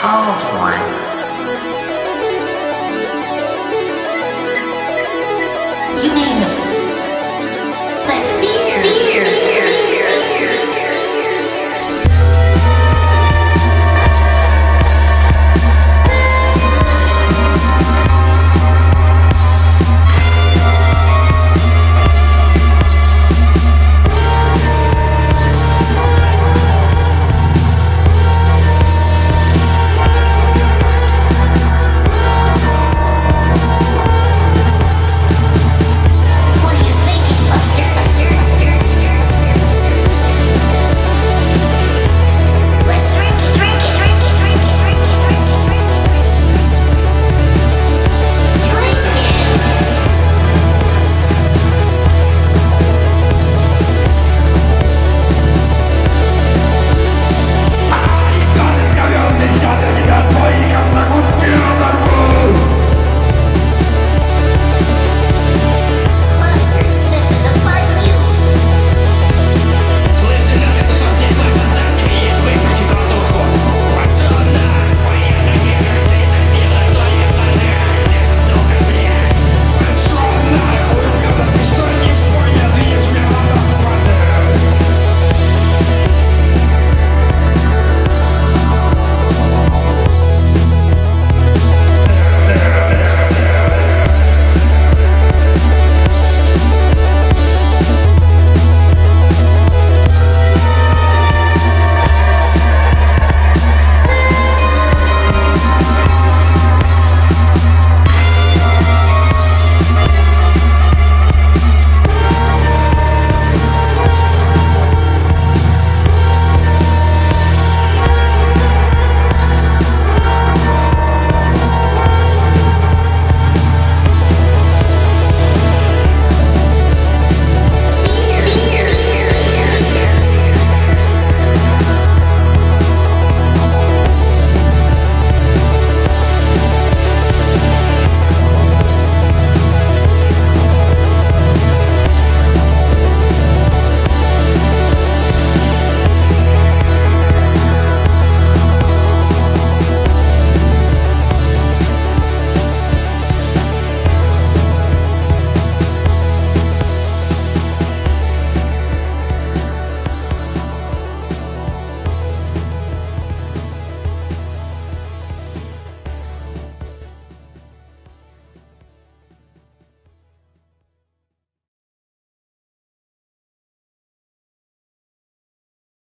Oh, cold one.